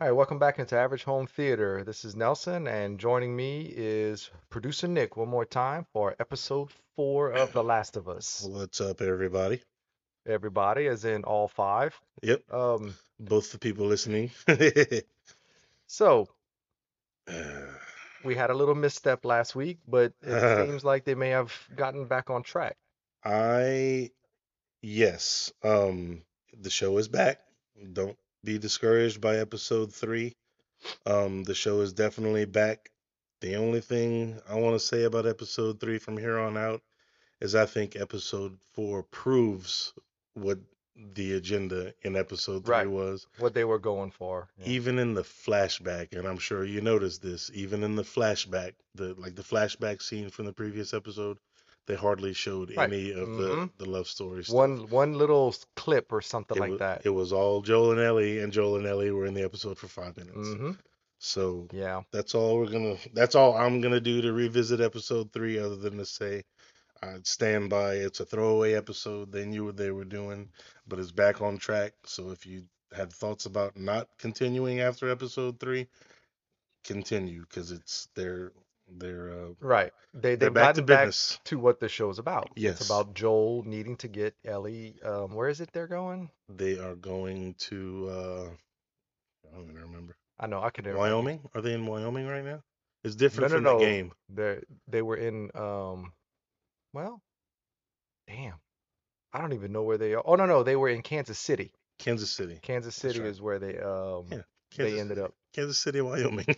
All right, welcome back into Average Home Theater. This is Nelson, and joining me is producer Nick one more time for episode four of The Last of Us. What's up, everybody? Everybody, as in all five. Yep, Um, both the people listening. so we had a little misstep last week, but it seems like they may have gotten back on track. I, yes, um, the show is back. Don't be discouraged by episode three. Um, the show is definitely back. The only thing I want to say about episode three from here on out is I think episode four proves what the agenda in episode three Right. was. What they were going for. Yeah. even in the flashback, and I'm sure you noticed this, even in the flashback, the like the flashback scene from the previous episode, they hardly showed Right. any of Mhm. the the love stories. One one little clip or something it like was, that. It was all Joel and Ellie, and Joel and Ellie were in the episode for five minutes. hmm So Yeah. that's all we're gonna. That's all I'm gonna do to revisit episode three, other than to say. I'd stand by. It's a throwaway episode. They knew what they were doing, but it's back on track. So if you had thoughts about not continuing after episode three, continue because it's they're they're uh, Right. They they're they've back to back business. to what the show's about. Yes. It's about Joel needing to get Ellie. Um, where is it they're going? They are going to uh, I don't even remember I know I can. Wyoming. Are they in Wyoming right now? It's No, different no, from no. the game. They they were in um, well, damn, I don't even know where they are. Oh no no, they were in Kansas City. Kansas City. Kansas City right. is where they um Yeah, they Kansas ended City. up. Kansas City, Wyoming.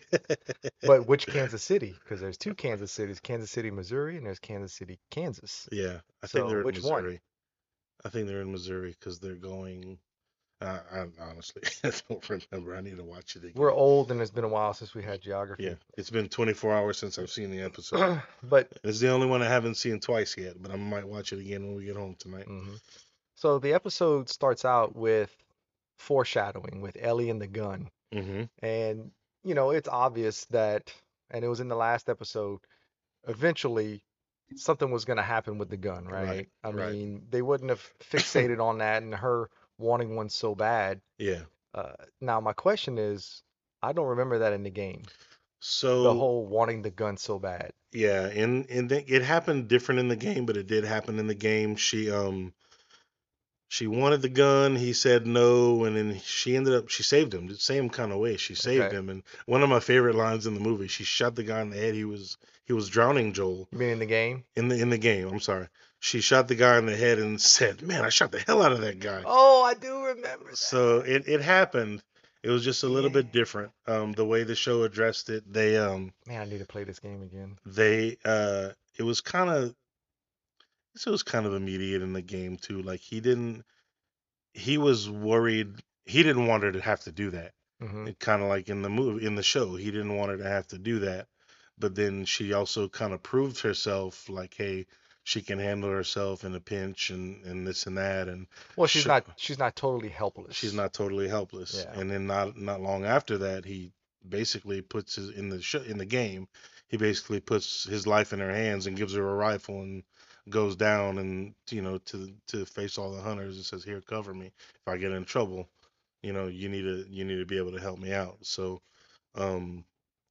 But which Kansas City? Because there's two Kansas Cities: Kansas City, Missouri, and there's Kansas City, Kansas. Yeah, I think they're in which one? Missouri. I think they're in Missouri because they're going. Uh, I honestly I don't remember. I need to watch it again. We're old, and it's been a while since we had geography. Yeah, it's been 24 hours since I've seen the episode. but It's the only one I haven't seen twice yet, but I might watch it again when we get home tonight. hmm So the episode starts out with foreshadowing with Ellie and the gun. Hmm And, you know, it's obvious that, and it was in the last episode, eventually something was going to happen with the gun, right? Right, I right. mean, they wouldn't have fixated on that and her wanting one so bad. Yeah. Uh, now, my question is, I don't remember that in the game, So the whole wanting the gun so bad. yeah, and the, it happened different in the game, but it did happen in the game. She um she wanted the gun. He said no, and then she ended up she saved him the same kind of way. She saved Okay. him, and one of my favorite lines in the movie, she shot the guy in the head. He was he was drowning Joel You mean in the game? in the in the game. I'm sorry. She shot the guy in the head and said, "Man, I shot the hell out of that guy." Oh, I do remember that. So it it happened. It was just a little bit different. Um, the way the show addressed it, they um Man, I need to play this game again. they uh it was kind of it was kind of immediate in the game too like he didn't he was worried he didn't want her to have to do that hmm kind of like in the movie in the show he didn't want her to have to do that but then she also kind of proved herself like hey she can handle herself in a pinch and and this and that and Well, she's not she's not totally helpless. she's not totally helpless Yeah. and then not not long after that he basically puts his in the show in the game he basically puts his life in her hands and gives her a rifle and goes down and you know to to face all the hunters and says here cover me if i get in trouble you know you need to you need to be able to help me out so um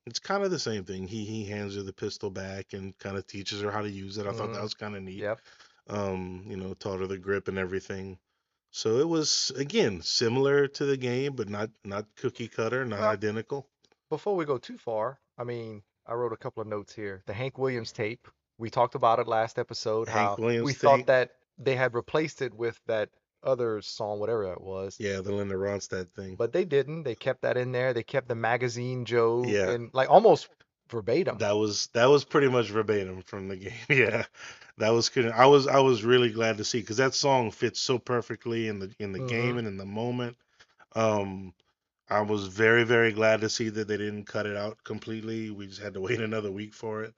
it's kind of the same thing he he hands her the pistol back and kind of teaches her how to use it i thought that Mhm. was kind of neat Yep. um, you know, taught her the grip and everything. So it was again similar to the game, but not not cookie cutter, not Well, identical. Before we go too far, I mean, I wrote a couple of notes here. The Hank Williams tape. We talked about it last episode, Hank how we Williams thought tape. that they had replaced it with that other song, whatever that was. Yeah, the Linda Ronstadt thing. But they didn't. They kept that in there. They kept the magazine Joe Yeah. and like almost verbatim. That was that was pretty much verbatim from the game. Yeah, that was good. I was I was really glad to see because that song fits so perfectly in the in the game Mhm. and in the moment. Um, I was very very glad to see that they didn't cut it out completely. We just had to wait another week for it.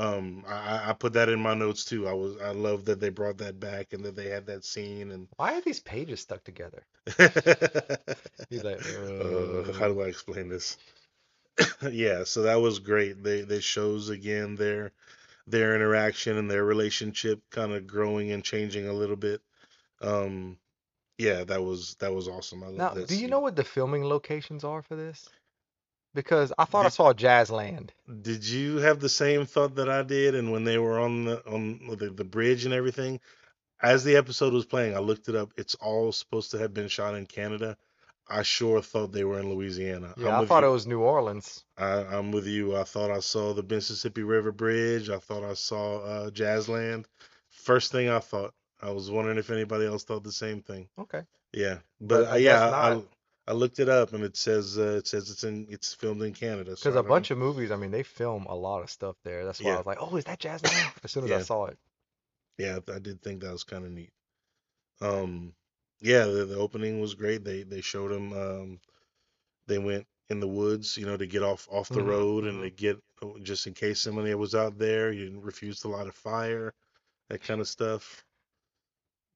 Um, I, I- put that in my notes too. I was I love that they brought that back and that they had that scene and. Why are these pages stuck together? He's like, uh, how uh, do I explain this? yeah, so that was great. They they shows again their their interaction and their relationship kind of growing and changing a little bit. Um, yeah, that was that was awesome. I love Now, that do you know what the filming locations are for this? Because I thought I Did, saw Jazzland. did you have the same thought that I did? And when they were on the on the, the bridge and everything, as the episode was playing, I looked it up. It's all supposed to have been shot in Canada. I sure thought they were in Louisiana. Yeah, I thought it was New Orleans. I, I'm with you. I thought I saw the Mississippi River Bridge. I thought I saw uh, Jazzland. First thing I thought. I was wondering if anybody else thought the same thing. Okay, Yeah, but but uh, I yeah. I I looked it up and it says uh, it says it's in it's filmed in Canada. So Because I a bunch of movies, I mean, they film a lot of stuff there. That's why I was like, oh, is that Jazzland? As soon as I saw it. yeah. I did think that was kind of neat. Um, yeah, the, the opening was great. They they showed them. Um, they went in the woods, you know, to get off off the hmm road and hmm to get oh, just in case somebody was out there. You refused to light a fire, that kind of stuff.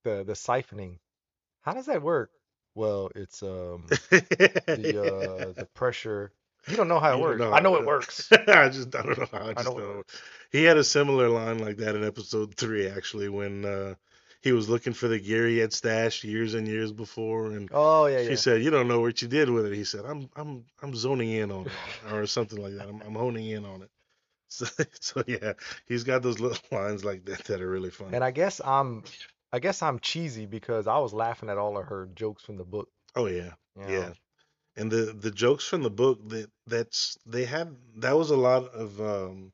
The the siphoning. How does that work? Well, it's um the uh the pressure. You don't know how it works. know I know it works. I just I don't know how I I know know. He had a similar line like that in episode three actually when uh he was looking for the gear he had stashed years and years before and Oh yeah, she yeah. said, You don't know what you did with it. He said, I'm I'm I'm zoning in on it or something like that. I'm I'm honing in on it. So so yeah, he's got those little lines like that that are really funny. And I guess I'm I guess I'm cheesy because I was laughing at all of her jokes from the book, Oh yeah. you Yeah. know. And the the jokes from the book that that's they had that was a lot of um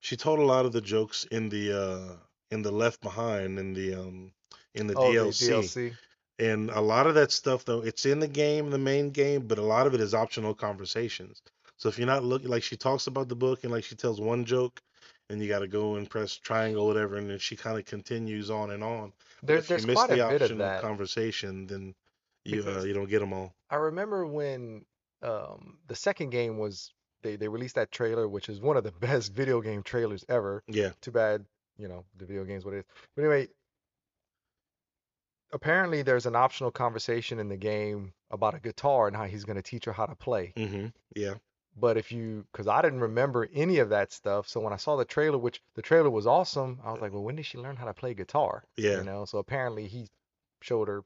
she told a lot of the jokes in the uh in the Left Behind in the um in the Oh, the DLC. DLC. And a lot of that stuff though, it's in the game, the main game, but a lot of it is optional conversations. So if you're not looking like she talks about the book and like she tells one joke and you got to go and press triangle whatever and then she kind of continues on and on. There, if you miss quite a the bit of conversation, then you uh, you don't get them all. I remember when um the second game was they they released that trailer, which is one of the best video game trailers ever. Yeah. Too bad, you know, the video game's what it is. But anyway, apparently there's an optional conversation in the game about a guitar and how he's going to teach her how to play. Mm-hmm. Yeah. But if you, because I didn't remember any of that stuff, so when I saw the trailer, which the trailer was awesome, I was like, well, when did she learn how to play guitar? Yeah, You know, so apparently he showed her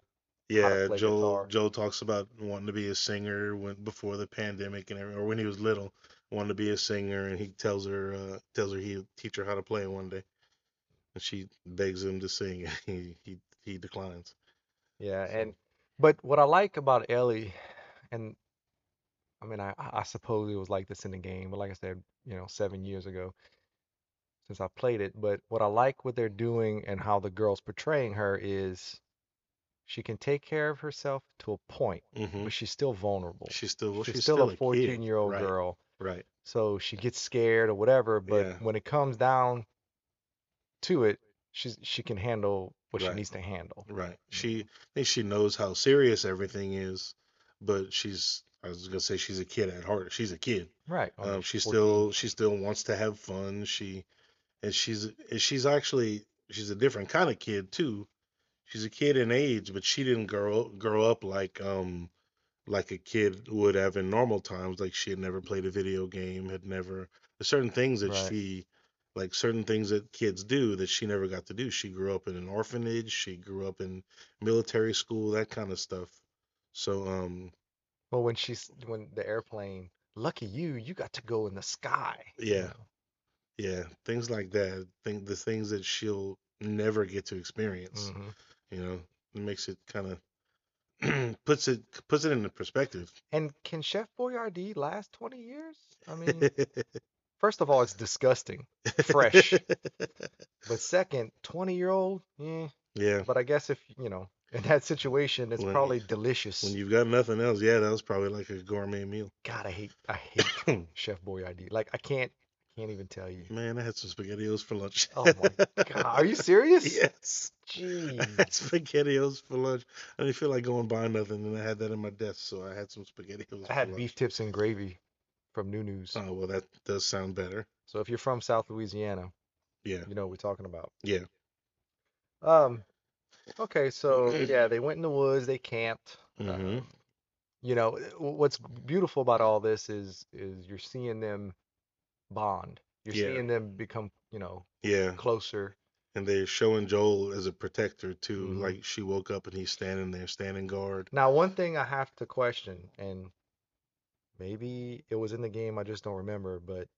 Yeah, Joe. Guitar. Joel talks about wanting to be a singer when before the pandemic and or when he was little, wanted to be a singer, and he tells her uh, tells her he'll teach her how to play one day, and she begs him to sing, he he he declines. Yeah, So and but what I like about Ellie, and I mean, I I suppose it was like this in the game, but like I said, you know, seven years ago since I played it. But what I like what they're doing and how the girl's portraying her is she can take care of herself to a point, hmm but she's still vulnerable. she's still well, She's she's still still a a 14 kid, year old right? girl, Right. so she gets scared or whatever. But Yeah. when it comes down to it, she's she can handle what she needs to handle. Right. She. I think she knows how serious everything is, but she's I was gonna say she's a kid at heart. She's a kid. Right. Um, she 14. still she still wants to have fun. She and she's and she's actually she's a different kind of kid too. She's a kid in age, but she didn't grow grow up like um like a kid would have in normal times. Like she had never played a video game, had never there's certain things that Right. she like certain things that kids do that she never got to do. She grew up in an orphanage, she grew up in military school, that kind of stuff. So um Well, when she's when the airplane, lucky you, you got to go in the sky, you yeah, know. yeah, things like that. Think the things that she'll never get to experience. hmm You know, it makes it kind of puts it puts it into perspective. And can Chef Boyardee last 20 years? I mean, first of all, it's disgusting, fresh. But second, 20 year old, yeah. yeah, But I guess if, you know, in that situation, it's when probably delicious. when you've got nothing else, yeah, that was probably like a gourmet meal. God, I hate I hate Chef Boyardee. Like I can't can't even tell you. Man, I had some spaghettios for lunch. Oh my God, are you serious? yes, I Jeez. had spaghettios for lunch. I didn't feel like going buy nothing, and I had that in my desk, so I had some spaghettios I for had lunch. beef tips and gravy from New News. Oh well, that does sound better. So if you're from South Louisiana, Yeah, you know what we're talking about. yeah, Um, okay, so yeah, they went in the woods, they camped. hmm Um, you know, what's beautiful about all this is is you're seeing them bond. You're yeah, seeing them become, you know, yeah, closer. And they're showing Joel as a protector too. Mhm. Like she woke up and he's standing there, standing guard. Now, one thing I have to question, and maybe it was in the game, I just don't remember, but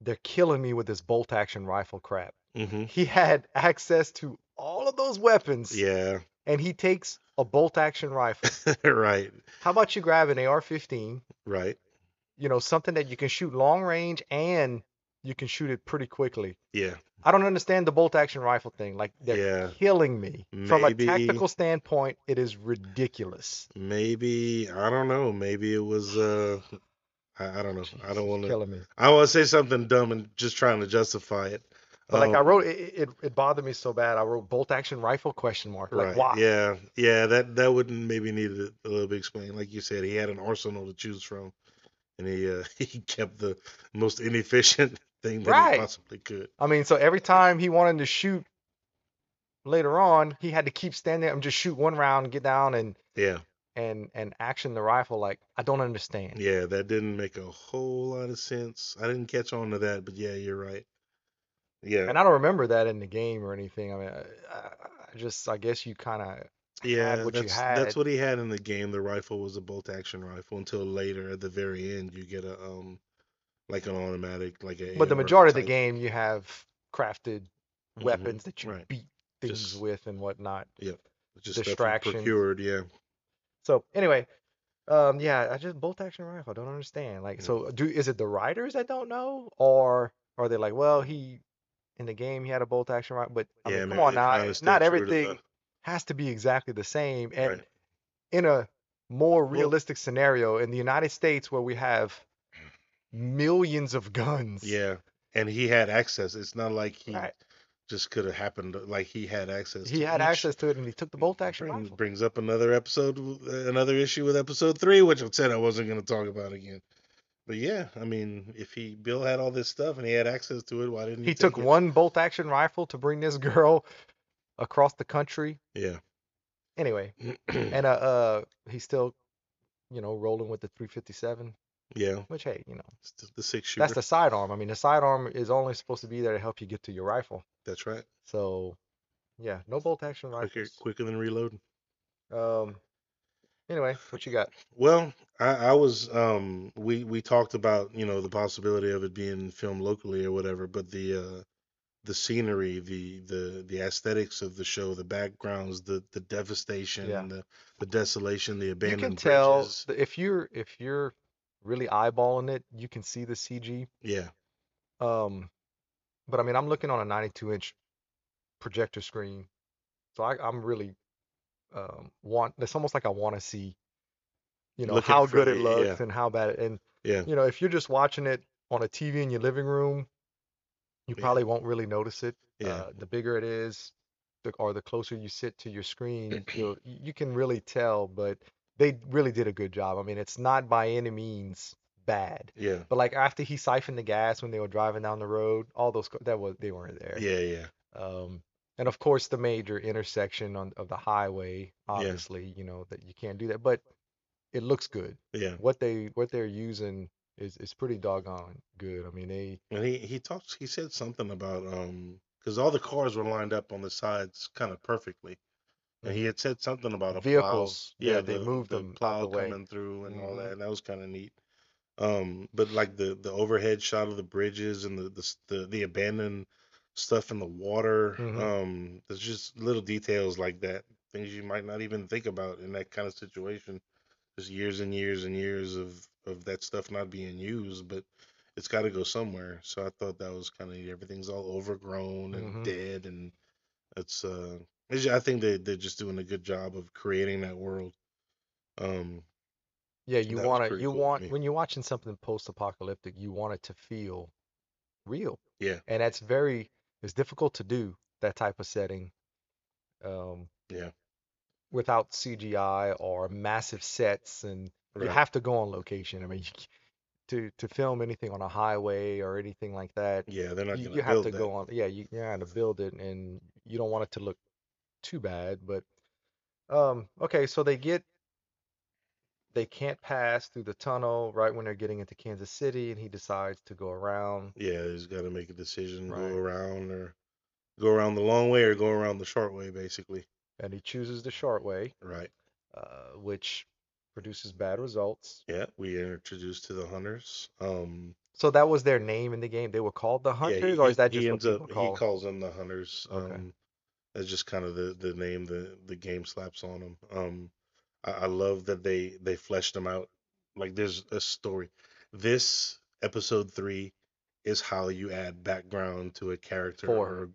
they're killing me with this bolt action rifle crap. hmm He had access to all of those weapons, Yeah, and he takes a bolt action rifle. right, How about you grab an AR-15, right. you know, something that you can shoot long range and you can shoot it pretty quickly. Yeah, I don't understand the bolt action rifle thing. Like they're Yeah. killing me. From a Maybe- tactical standpoint, it is ridiculous. maybe I don't know. Maybe it was. uh I, I don't know. I don't want to. I want to say something dumb and just trying to justify it. But like I Um, wrote, it, it it bothered me so bad. I wrote bolt action rifle question mark. Like right. why? Yeah, yeah. That that wouldn't maybe need a, a little bit explained. Like you said, he had an arsenal to choose from, and he uh he kept the most inefficient thing that Right. he possibly could. I mean, so every time he wanted to shoot later on, he had to keep standing and just shoot one round, get down and Yeah, and and action the rifle. Like I don't understand. yeah. That didn't make a whole lot of sense. I didn't catch on to that, but yeah, you're right. Yeah, And I don't remember that in the game or anything. I mean, I, I just I guess you kind of Yeah, what you that's had. that's what he had in the game. The rifle was a bolt action rifle until later at the very end you get a um like an automatic like a But the majority of the game, you have crafted Mhm, weapons that you right. beat things Just- with and whatnot. Yep. Just distractions. procured, yeah. So anyway, um, yeah, I just bolt action rifle. I don't understand. Like, Yeah. so do is it the writers that don't know, or are they like, well, he in the game he had a bolt action rifle, but I yeah, mean, maybe come on now, it's eh, not everything has to be exactly the same. And Right. in a more Well- realistic scenario in the United States where we have millions of guns, Yeah. And he had access. It's not like he right? just could have happened like he had access He had each. access to it and he took the bolt action Brings, rifle. brings up another episode, another issue with episode three, which I said I wasn't going to talk about again. But yeah, I mean, if he Bill had all this stuff and he had access to it, why didn't he? He take took it? one bolt action rifle to bring this girl across the country. Yeah. Anyway, and uh, uh he's still, you know, rolling with the 357, yeah, which hey, you know, the- the six shooter. that's the sidearm. I mean, the sidearm is only supposed to be there to help you get to your rifle. That's right. So, yeah, no bolt action Quicker, rifles. quicker than reloading. Um, anyway, what you got? Well, I, I was um we we talked about you know the possibility of it being filmed locally or whatever, but the uh the scenery, the the the aesthetics of the show, the backgrounds, the the devastation, Yeah. the the desolation, the abandonment. You abandoned can tell bridges. th- if you're if you're really eyeballing it, you can see the CG. Yeah, Um, but I mean, I'm looking on a 92 inch projector screen, so I, I'm really um, want. It's almost like I want to see, you know, Looking how good it it, looks yeah. and how bad. It, and yeah, you know, if you're just watching it on a TV in your living room, you Yeah. probably won't really notice it. yeah, Uh, the bigger it is, the, or the closer you sit to your screen, you'll, you can really tell. But they really did a good job. I mean, it's not by any means bad. yeah, But like after he siphoned the gas when they were driving down the road, all those that was they weren't there. yeah, yeah, Um, and of course the major intersection on of the highway, obviously, you know that you can't do that, but it looks good. yeah. What they what they're using is is pretty doggone good. I mean they And he he talks. He said something about um because all the cars were lined up on the sides kind of perfectly, and he had said something about a plow. Vehicles, yeah, they the, moved the them plow the way. coming through and all Mhm. that, and that was kind of neat. Um, but like the the overhead shot of the bridges and the the the, the abandoned stuff in the water, Mhm. um, there's just little details like that, things you might not even think about in that kind of situation. Just years and years and years of of that stuff not being used, but it's got to go somewhere. So I thought that was kind of everything's all overgrown and Mhm. dead, and it's uh, it's, I think they they're just doing a good job of creating that world. Um, yeah you want to you cool want when you're watching something post-apocalyptic, you want it to feel real. Yeah. And that's very it's difficult to do that type of setting. Um, Yeah. Without CGI or massive sets, and you have to go on location. I mean, you, to to film anything on a highway or anything like that, yeah, they're not you, gonna you have to that. go on. Yeah, you you have to build it, and you don't want it to look too bad. But um, okay, so they get they can't pass through the tunnel right when they're getting into Kansas City, and he decides to go around. Yeah, he's got to make a decision, Right. go around or go around the long way or go around the short way, basically. And he chooses the short way, Right. uh, which produces bad results. Yeah, we introduced to the hunters. Um, So that was their name in the game. They were called the yeah, Hunters, he, or is that just what ends people up he calls them the hunters. Okay. Um, that's just kind of the the name the the game slaps on them. Um, I, I love that they they fleshed them out. Like there's a story. This episode three is how you add background to a character. Four. Or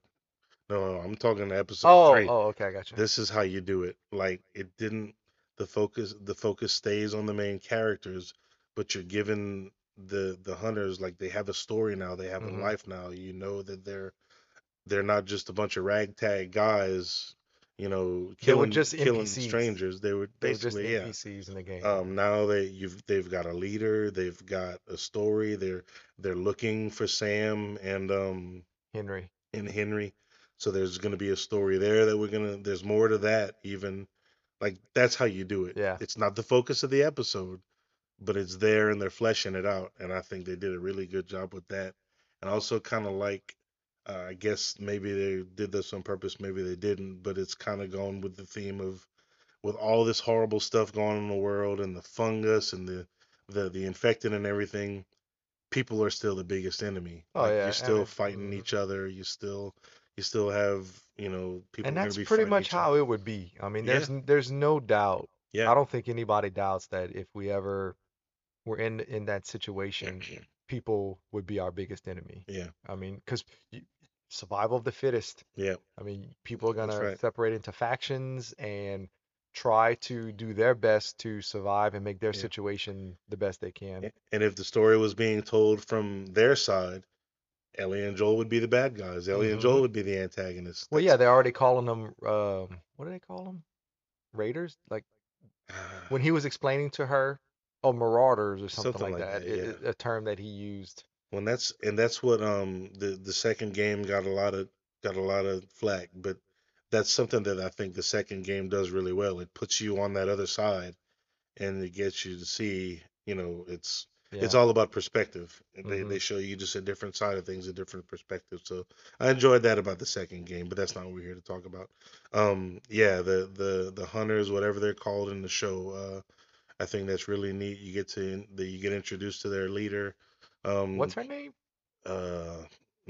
no, no, I'm talking episode Oh, three. oh, okay, I got you. this is how you do it like it didn't the focus the focus stays on the main characters but you're given the the hunters like they have a story now they have Mhm. a life now you know that they're they're not just a bunch of ragtag guys you know They were killing just killing NPCs. strangers they were They were just basically yeah NPCs in the game. um now they you've they've got a leader they've got a story they're they're looking for Sam and um Henry. and Henry. So there's going to be a story there that we're going to, there's more to that even. Like, that's how you do it. Yeah. It's not the focus of the episode, but it's there and they're fleshing it out. And I think they did a really good job with that. And also, kind of like, uh, I guess maybe they did this on purpose, maybe they didn't, but it's kind of going with the theme of, with all this horrible stuff going on in the world and the fungus and the, the, the infected and everything, people are still the biggest enemy. Oh, like yeah, you're still and- fighting mhm. each other. You still you still have you know people. And that's pretty much how other. it would be. I mean, there's n- there's no doubt. Yeah. I don't think anybody doubts that if we ever were in in that situation, people would be our biggest enemy. Yeah. I mean, because survival of the fittest. Yeah. I mean, people are gonna right. separate into factions and try to do their best to survive and make their Yeah. situation the best they can. And if the story was being told from their side, Ellie and Joel would be the bad guys. Ellie and Mhm. Joel would be the antagonists. Well, yeah, they're already calling them. Um, what do they call them? Raiders. Like when he was explaining to her, oh, marauders or something, Something like like that. that, it- a term that he used. when that's and that's what um the the second game got a lot of got a lot of flack, but that's something that I think the second game does really well. It puts you on that other side, and it gets you to see. You know, it's Yeah. it's all about perspective. They Mhm. they show you just a different side of things, a different perspective. So I enjoyed that about the second game, but that's not what we're here to talk about. Um, yeah, the the the hunters, whatever they're called in the show, uh, I think that's really neat. You get to the, you get introduced to their leader. Um, What's her name? uh,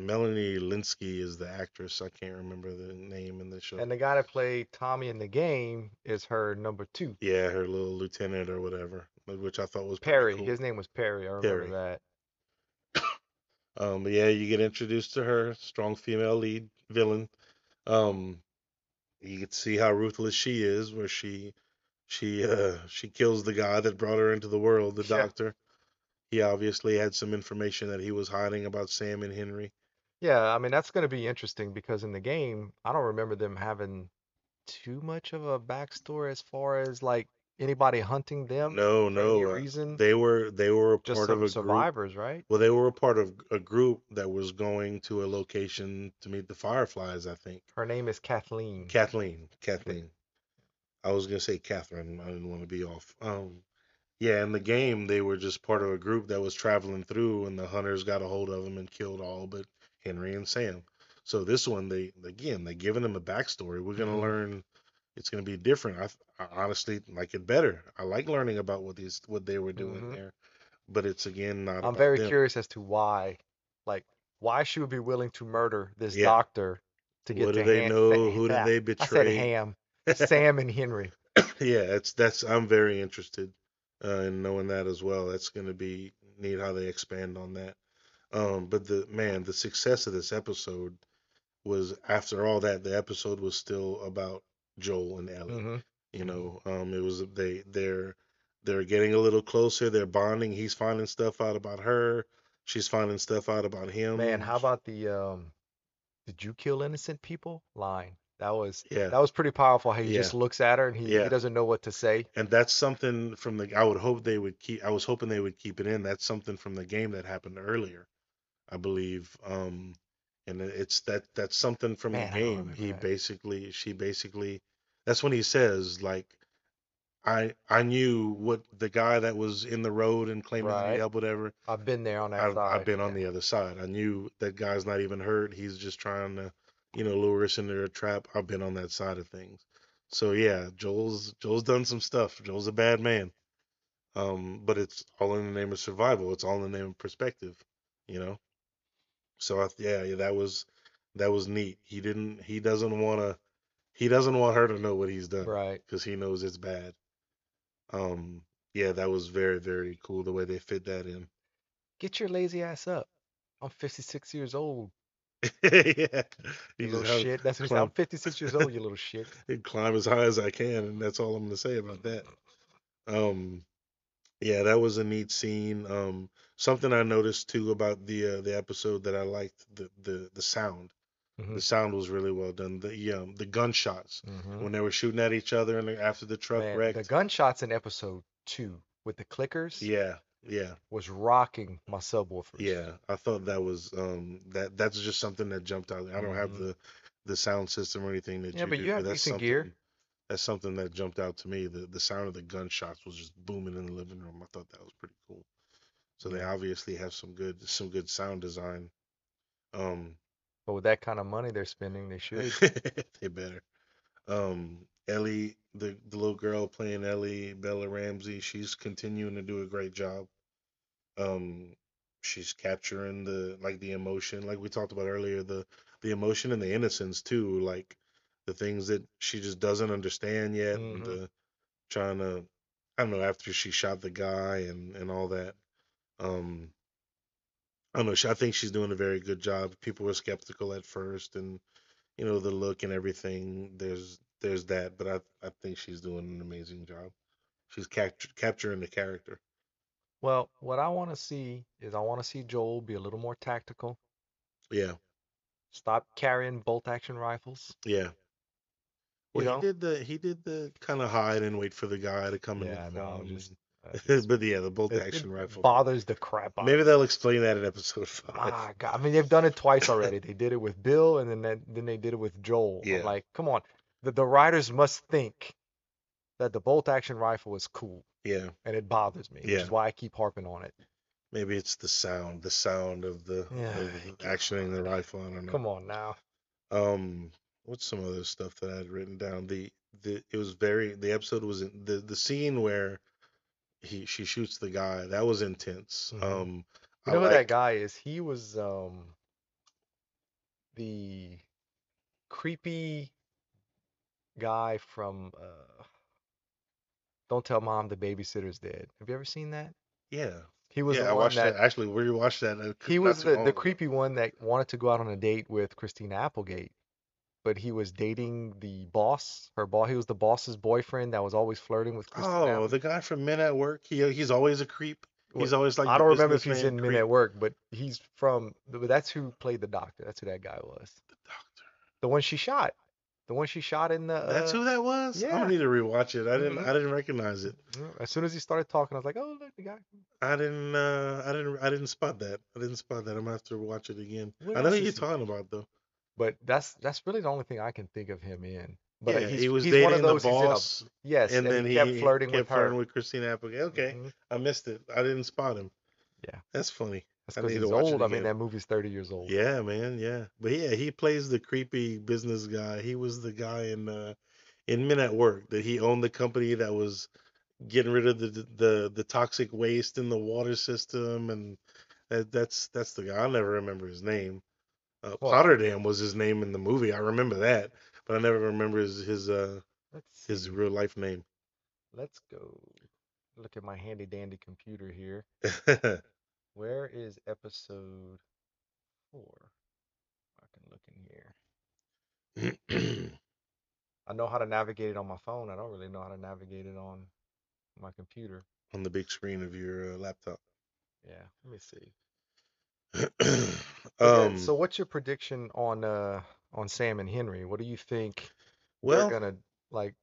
Melanie Lynskey is the actress. I can't remember the name in the show. And the guy that played Tommy in the game is her number two, yeah, her little lieutenant or whatever, which I thought was Perry. cool. His name was Perry. I remember Perry. that. Um, but yeah, you get introduced to her, strong female lead villain. Um, you get to see how ruthless she is, where she she uh she kills the guy that brought her into the world, the Yeah. doctor. He obviously had some information that he was hiding about Sam and Henry. Yeah, I mean that's going to be interesting because in the game, I don't remember them having too much of a backstory as far as like anybody hunting them No, for any no, uh, reason. they were they were a Just part of some a group. survivors, right? Well, they were a part of a group that was going to a location to meet the Fireflies, I think. Her name is Kathleen. Kathleen, Kathleen. I was gonna say Catherine. I didn't want to be off. Um, yeah, in the game they were just part of a group that was traveling through, and the hunters got a hold of them and killed all but Henry and Sam. So this one, they again they giving them a backstory. We're gonna Mhm. learn. It's gonna be different. I, I honestly like it better. I like learning about what these what they were doing Mhm. there, but it's again not. I'm very them. curious as to why, like, why she would be willing to murder this Yeah. doctor to get What to do they know? Who did they I said betray? Ham, Sam and Henry. yeah, it's that's I'm very interested uh, in knowing that as well. That's going to be neat how they expand on that. Um, but the man, the success of this episode was after all that, the episode was still about Joel and Ellie. hmm You know, um, it was they they're they're getting a little closer. They're bonding. He's finding stuff out about her. She's finding stuff out about him. Man, how about the um, did you kill innocent people line? That was yeah? that was pretty powerful. How he Yeah. just looks at her and he, Yeah. he doesn't know what to say. And that's something from the. I would hope they would keep. I was hoping they would keep it in. That's something from the game that happened earlier, I believe. Um, and it's that that's something from Man, I the don't game. remember He that. basically, she basically, that's when he says like, I I knew what the guy that was in the road and claiming he Right. help whatever. I've been there on that I've, side. I've been on the other side. I knew that guy's not even hurt. He's just trying to you know, lure us into a trap. I've been on that side of things. So yeah, Joel's Joel's done some stuff. Joel's a bad man. Um, but it's all in the name of survival. It's all in the name of perspective, you know. So I, yeah, yeah, that was that was neat. He didn't. He doesn't want to. He doesn't want her to know what he's done Right. because he knows it's bad. Um, yeah, that was very very cool the way they fit that in. Get your lazy ass up. I'm 56 years old, yeah, you little shit. That's what climb, I'm 56 years old, you little shit. climb as high as I can, and that's all I'm gonna say about that. Um, yeah, that was a neat scene. Um, something I noticed too about the uh, the episode that I liked the the the sound. hmm The sound was really well done. The um the gunshots hmm when they were shooting at each other and after the truck Man, the gunshots in episode two with the clickers Yeah, yeah, was rocking my subwoofers. yeah. I thought that was um that that's just something that jumped out. I don't have hmm the the sound system or anything that Yeah, you but do, you but have that's decent gear. That's something that jumped out to me. The the sound of the gunshots was just booming in the living room. I thought that was pretty cool. So they obviously have some good some good sound design. Um But with that kind of money they're spending, they should. they better. Um Ellie, the the little girl playing Ellie, Bella Ramsey, she's continuing to do a great job. Um she's capturing the like the emotion like we talked about earlier, the the emotion and the innocence too, like the things that she just doesn't understand yet and hmm the trying to I don't know after she shot the guy and and all that. Um I don't know. She, I think she's doing a very good job. People were skeptical at first, and you know the look and everything. There's there's that, but I I think she's doing an amazing job. She's capt- capturing the character. Well, what I want to see is I want to see Joel be a little more tactical. Yeah, Stop carrying bolt action rifles. yeah. Well, he did the he did the kind of hide and wait for the guy to come Yeah, look no, for just uh, but yeah, the bolt it, action it rifle. bothers the crap out Maybe they'll explain that in episode five. My God, I mean they've done it twice already. They did it with Bill, and then that, then they did it with Joel. I'm Yeah, like, come on, the the writers must think that the bolt action rifle is cool, yeah, and it bothers me, which is why I keep harping on it. Maybe it's the sound, the sound of the Yeah, of actioning the rifle. I don't know. come on now. Um, what's some other stuff that I had written down? The the it was very the episode was in, the the scene where he she shoots the guy that was intense. hmm Um, I You know who that guy is? He was um the creepy guy from uh Don't Tell Mom the Babysitter's Dead. Have you ever seen that? yeah He was the I one watched that that actually we watched that uh, he was the the creepy one that wanted to go out on a date with Christina Applegate, but he was dating the boss, her boss. He was the boss's boyfriend that was always flirting with Christina Oh, the guy from Men at Work. He he's always a creep. He's always like I don't remember if he's in Men at Work, but he's from. But that's who played the doctor. That's who that guy was. The doctor. The one she shot. The one she shot in the. That's Uh, who that was. Yeah. I'm gonna need to rewatch it. I didn't hmm I didn't recognize it. As soon as he started talking, I was like, oh look, the guy. I didn't uh I didn't I didn't spot that. I didn't spot that. I'm gonna have to watch it again. What I know who you're talking about though. But that's that's really the only thing I can think of him in. But uh, Yeah, he was he's one of dating the those. He's in a boss, yes, and and then he kept he flirting with kept flirting her. with Christina Applegate. Okay, hmm I missed it. I didn't spot him. Yeah, That's funny. that's I because he's old. I mean, that movie's 30 years old. Yeah, man. Yeah, but yeah, he plays the creepy business guy. He was the guy in uh, in Men at Work that he owned the company that was getting rid of the the the toxic waste in the water system, and that, that's that's the guy. I'll never remember his name. Uh, Potterdam was his name in the movie. I remember that, but I never remember his his uh let's his real life name. Let's go look at my handy dandy computer here. Where is episode four? I can look in here. I know how to navigate it on my phone. I don't really know how to navigate it on my computer. On the big screen of your uh, laptop. Yeah, let me see. Um. so what's your prediction on uh on Sam and Henry? What do you think they're gonna like?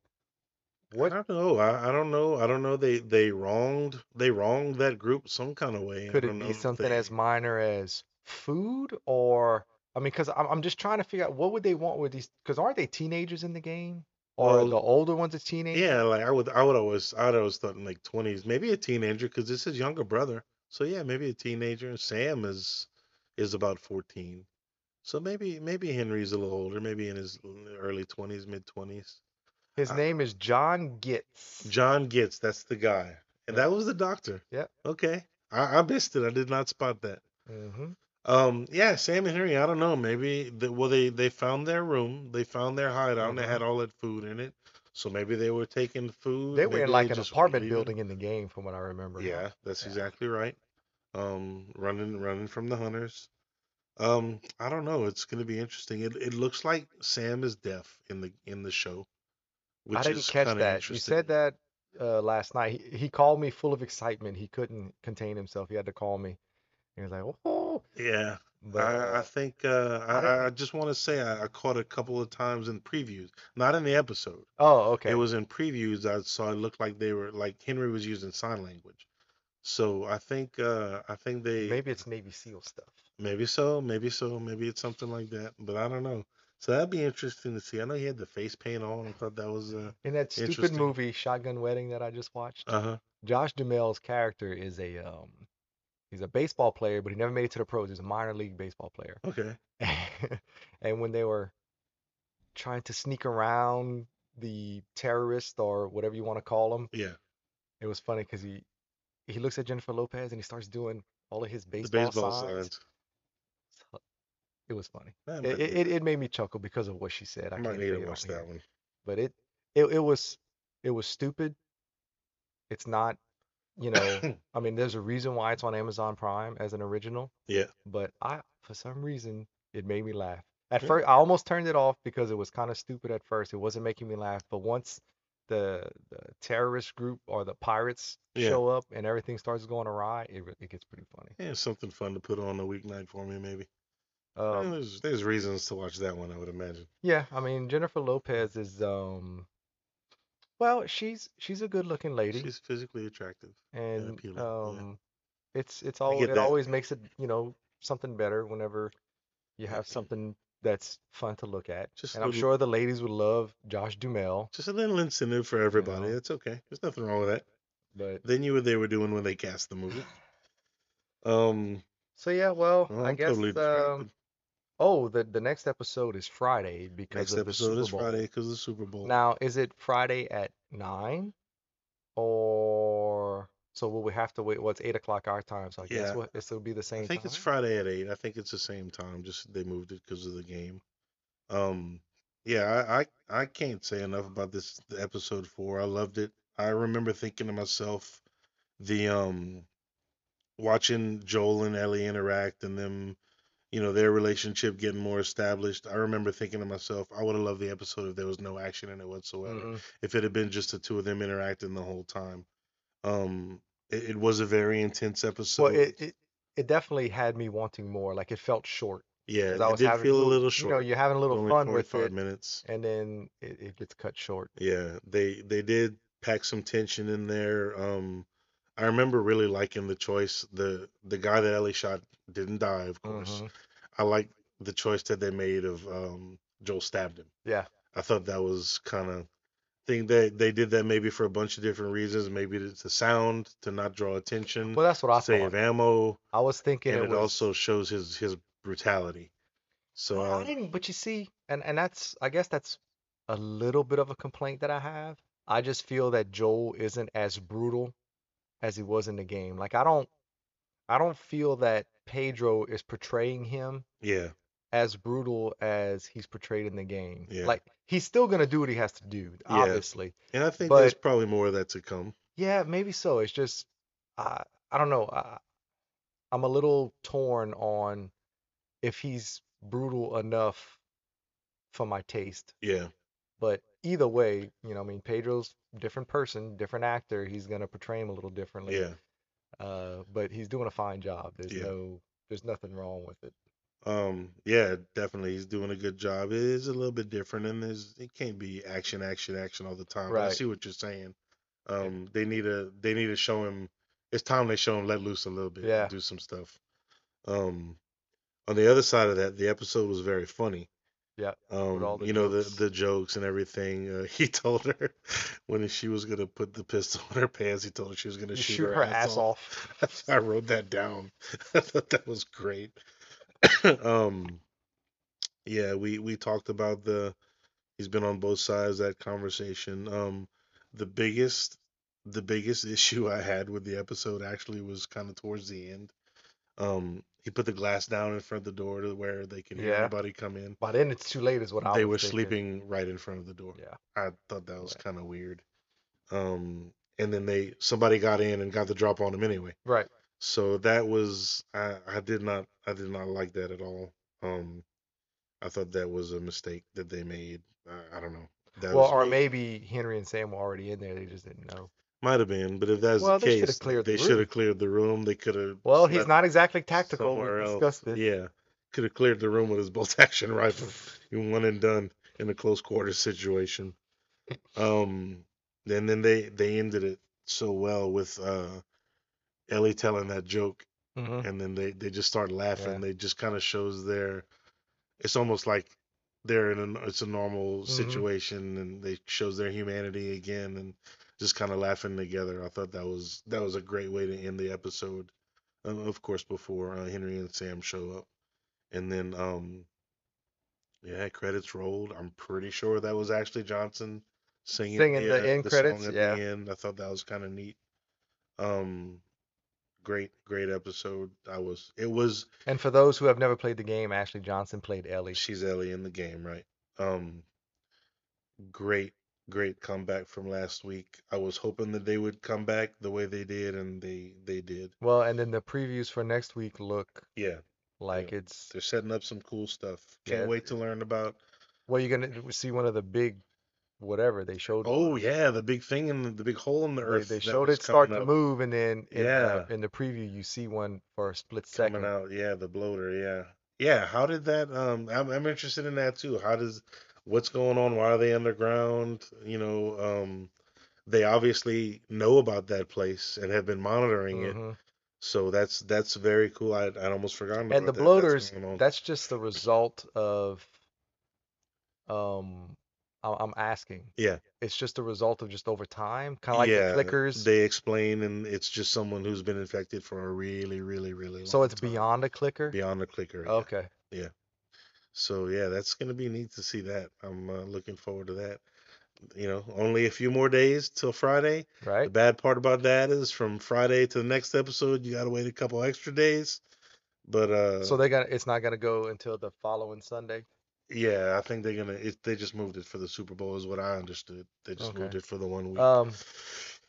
What I don't know. I, I don't know. I don't know. They they wronged they wronged that group some kind of way. Could it be something as minor as food or I mean, because I'm I'm just trying to figure out what would they want with these? Because aren't they teenagers in the game? Or the older ones are teenagers? yeah. Like I would I would always I would always thought in like twenties, maybe a teenager because this is younger brother. So yeah, maybe a teenager. And Sam is is about fourteen. So maybe maybe Henry's a little older, maybe in his early twenties, mid twenties. His I- name is John Getz. John Getz, that's the guy, and that was the doctor. Yep. Okay, I, I missed it. I did not spot that. hmm Um, yeah, Sam and Henry. I don't know. Maybe the, well, they they found their room, they found their hideout, and they Mhm. had all that food in it. So maybe they were taking food. They were in like an apartment building in the game, from what I remember. Yeah, that's Yeah. exactly right. Um, running running from the hunters. Um, I don't know. It's gonna be interesting. It it looks like Sam is deaf in the in the show, which I didn't catch that. You said that uh, last night. He, he called me full of excitement. He couldn't contain himself. He had to call me. He was like, "Oh!" Yeah, But I, I uh, think uh, I I, I just want to say I, I caught a couple of times in previews, not in the episode. oh, okay. It was in previews. I saw it looked like they were like Henry was using sign language. So I think uh, I think they Maybe it's Navy SEAL stuff. maybe so, maybe so, maybe it's something like that. But I don't know. So that'd be interesting to see. I know he had the face paint on. I thought that was uh In that stupid Interesting. movie Shotgun Wedding that I just watched, uh huh. Josh Duhamel's character is a um, he's a baseball player, but he never made it to the pros. He's a minor league baseball player. Okay. and when they were trying to sneak around the terrorist or whatever you want to call them, Yeah. it was funny because he he looks at Jennifer Lopez and he starts doing all of his baseball, baseball signs. signs. It was funny. It, it it made me chuckle because of what she said. I I might can't need to watch that one. but it it it was it was stupid. It's not, you know, I mean, there's a reason why it's on Amazon Prime as an original, yeah. but I for some reason it made me laugh. At Yeah. first, I almost turned it off because it was kind of stupid at first. It wasn't making me laugh, but once the the terrorist group or the pirates Yeah. show up and everything starts going awry, it it gets pretty funny. Yeah, something fun to put on a weeknight for me, maybe. Eh, Um, there's there's reasons to watch that one, I would imagine. yeah, I mean Jennifer Lopez is um, well, she's she's a good-looking lady, She's physically attractive. and appealing, yeah. um, it's it's all it that. always makes it you know something better whenever you have something that's fun to look at. Just And I'm little- sure the ladies would love Josh Duhamel, Just a little incentive for everybody. know. That's okay. There's nothing wrong with that. but then you what they were doing when they cast the movie. Um, so yeah, well, well, I guess totally um, oh, the the next episode is Friday because Next of the episode Super is. Friday because of the Super Bowl. Now, is it Friday at nine, or so will we have to wait? What's eight o'clock our time? So I guess Yeah. what this will be the same I think it's? Friday at eight. I think it's the same time. Just they moved it because of the game. Um, yeah, I, I I can't say enough about this episode four. I loved it. I remember thinking to myself, the um, watching Joel and Ellie interact and them, you know, their relationship getting more established. I remember thinking to myself, I would have loved the episode if there was no action in it whatsoever. Mhm. If it had been just the two of them interacting the whole time. Um, it, it was a very intense episode. Well, it, it it definitely had me wanting more. Like it felt short. Yeah, I it was did having feel a little short. You know, you're having a little Only fun with 45 it, minutes. and then it, it gets cut short. Yeah, they they did pack some tension in there. Um, I remember really liking the choice. The the guy that Ellie shot didn't die, of course. Mhm. I like the choice that they made of um, Joel stabbed him. Yeah. I thought that was kind of think that they did that maybe for a bunch of different reasons. Maybe it's the sound to not draw attention, Well, that's what I save thought. ammo, I was thinking and it it was. also shows his his brutality. So Well, I uh, didn't, but you see, and and that's I guess that's a little bit of a complaint that I have. I just feel that Joel isn't as brutal as he was in the game. Like I don't I don't feel that Pedro is portraying him yeah, as brutal as he's portrayed in the game. Yeah. Like he's still gonna do what he has to do, obviously. and I think there's probably more of that to come. Yeah, maybe so. It's just I I don't know. I, I'm a little torn on if he's brutal enough for my taste. Yeah, But either way, you know, I mean, Pedro's different person, different actor. He's gonna portray him a little differently. yeah. Uh, but he's doing a fine job. There's Yeah. no, there's nothing wrong with it. Um, yeah, definitely. He's doing a good job. It is a little bit different, and there's it can't be action, action, action all the time. But I Right. see what you're saying. Um, they need to they need to show him. It's time they show him let loose a little bit, and Yeah. do some stuff. Um, on the other side of that, the episode was very funny. Yeah, Um, all the you know jokes. the the jokes and everything. Uh, he told her when she was gonna put the pistol in her pants, he told her she was gonna You shoot, shoot her ass off. I wrote that down. I thought that was great. um, Yeah, we we talked about the he's been on both sides of that conversation. Um, the biggest the biggest issue I had with the episode actually was kind of towards the end. Um, he put the glass down in front of the door to where they can hear Yeah. anybody come in. By then it's too late, is what I They were thinking. sleeping right in front of the door. Yeah. I thought that was Right. kind of weird. Um, and then they somebody got in and got the drop on him anyway. Right. So that was I, I did not I did not like that at all. Um, I thought that was a mistake that they made. I, I don't know. That Well, was, or maybe Henry and Sam were already in there. They just didn't know. might have been, but if that's Well, the they case, they should have cleared the room. They could have. Well, he's not exactly tactical. We discussed this. Yeah, could have cleared the room with his bolt action rifle. You one and done in a close quarters situation. Um, and then they they ended it so well with uh Ellie telling that joke, hmm and then they they just start laughing. Yeah. They just kind of shows their. It's almost like they're in a it's a normal Mhm. situation, and they shows their humanity again, and just kind of laughing together. I thought that was that was a great way to end the episode. Um, of course, before uh, Henry and Sam show up, and then um, yeah, credits rolled. I'm pretty sure that was actually Johnson singing, Singing the end song credits, at yeah. the end. I thought that was kind of neat. Um, great, great episode. I was. It was. And for those who have never played the game, Ashley Johnson played Ellie. She's Ellie in the game, right? Um, great, great comeback from last week. I was hoping that they would come back the way they did, and they they did. Well, and then the previews for next week look Yeah, like Yeah. it's they're setting up some cool stuff. Can't Yeah. wait to learn about. well, you're gonna see one of the big whatever they showed. Oh yeah, the big thing in the, the big hole in the earth. they that showed it start coming to up- move, and then in, uh, Yeah. in the preview you see one for a split coming second. out. Yeah, the bloater. Yeah, yeah. How did that? Um, I'm I'm interested in that too. How does what's going on? Why are they underground? You know, um, they obviously know about that place and have been monitoring it. Mhm. So that's that's very cool. I I'd almost forgotten And the that. Bloaters, on. that's just the result of um I- I'm asking. Yeah. It's just a result of just over time, kind of like yeah, the clickers. They explain, and it's just someone who's been infected for a really, really, really long So it's time. beyond a clicker? beyond a clicker. yeah. Okay. Yeah. So yeah, that's gonna be neat to see that. I'm uh, looking forward to that. You know, only a few more days till Friday. Right. The Right? bad part about that is from Friday to the next episode, you gotta wait a couple extra days. But uh, So they're gonna it's not gonna go until the following Sunday. Yeah, I think they're gonna. It, they just moved it for the Super Bowl, is what I understood. They just moved it for the one week. Um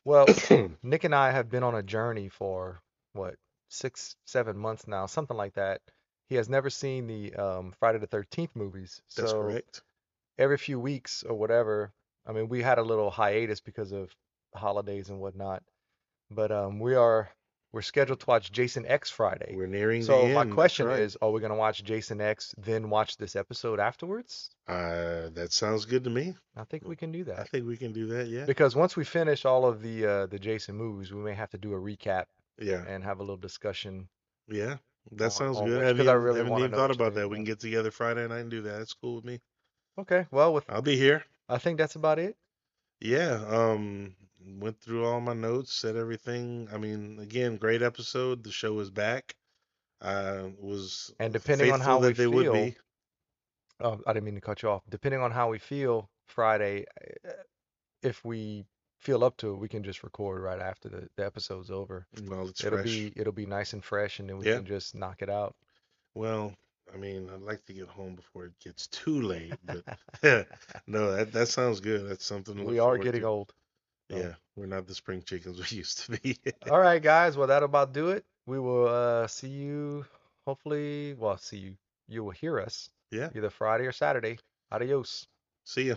well, Nick and I have been on a journey for what, six, seven months now, something like that. He has never seen the um, Friday the 13th movies. That's correct. every few weeks or whatever, I mean, we had a little hiatus because of holidays and whatnot. But um, we are we're scheduled to watch Jason X Friday. We're nearing So the end. So my question right. is, are we gonna watch Jason X, then watch this episode afterwards? uh, that sounds good to me. I think we can do that. I think we can do that. Yeah. Because once we finish all of the uh, the Jason movies, we may have to do a recap Yeah. and have a little discussion. Yeah. That on- sounds on good. which- I haven't I even, really haven't even thought about that. We can get together Friday night and do that. It's cool with me. Okay, well, with I'll be here. I think that's about it. Yeah. Um. Went through all my notes, said everything. I mean, again, great episode. The show is back. I was And depending on faithful how we that they would feel, be. Oh, I didn't mean to cut you off. Depending on how we feel Friday, uh, if we feel up to it, we can just record right after the, the episode's over. Well, it's It'll fresh. be it'll be nice and fresh, and then we Yeah. can just knock it out. Well, I mean, I'd like to get home before it gets too late, but no, that that sounds good. That's something to We are getting to. old. so. Yeah, we're not the spring chickens we used to be. All right, guys. Well, that'll about do it. We will uh, see you. Hopefully, well, see you. You will hear us yeah. either Friday or Saturday. Adios. See ya.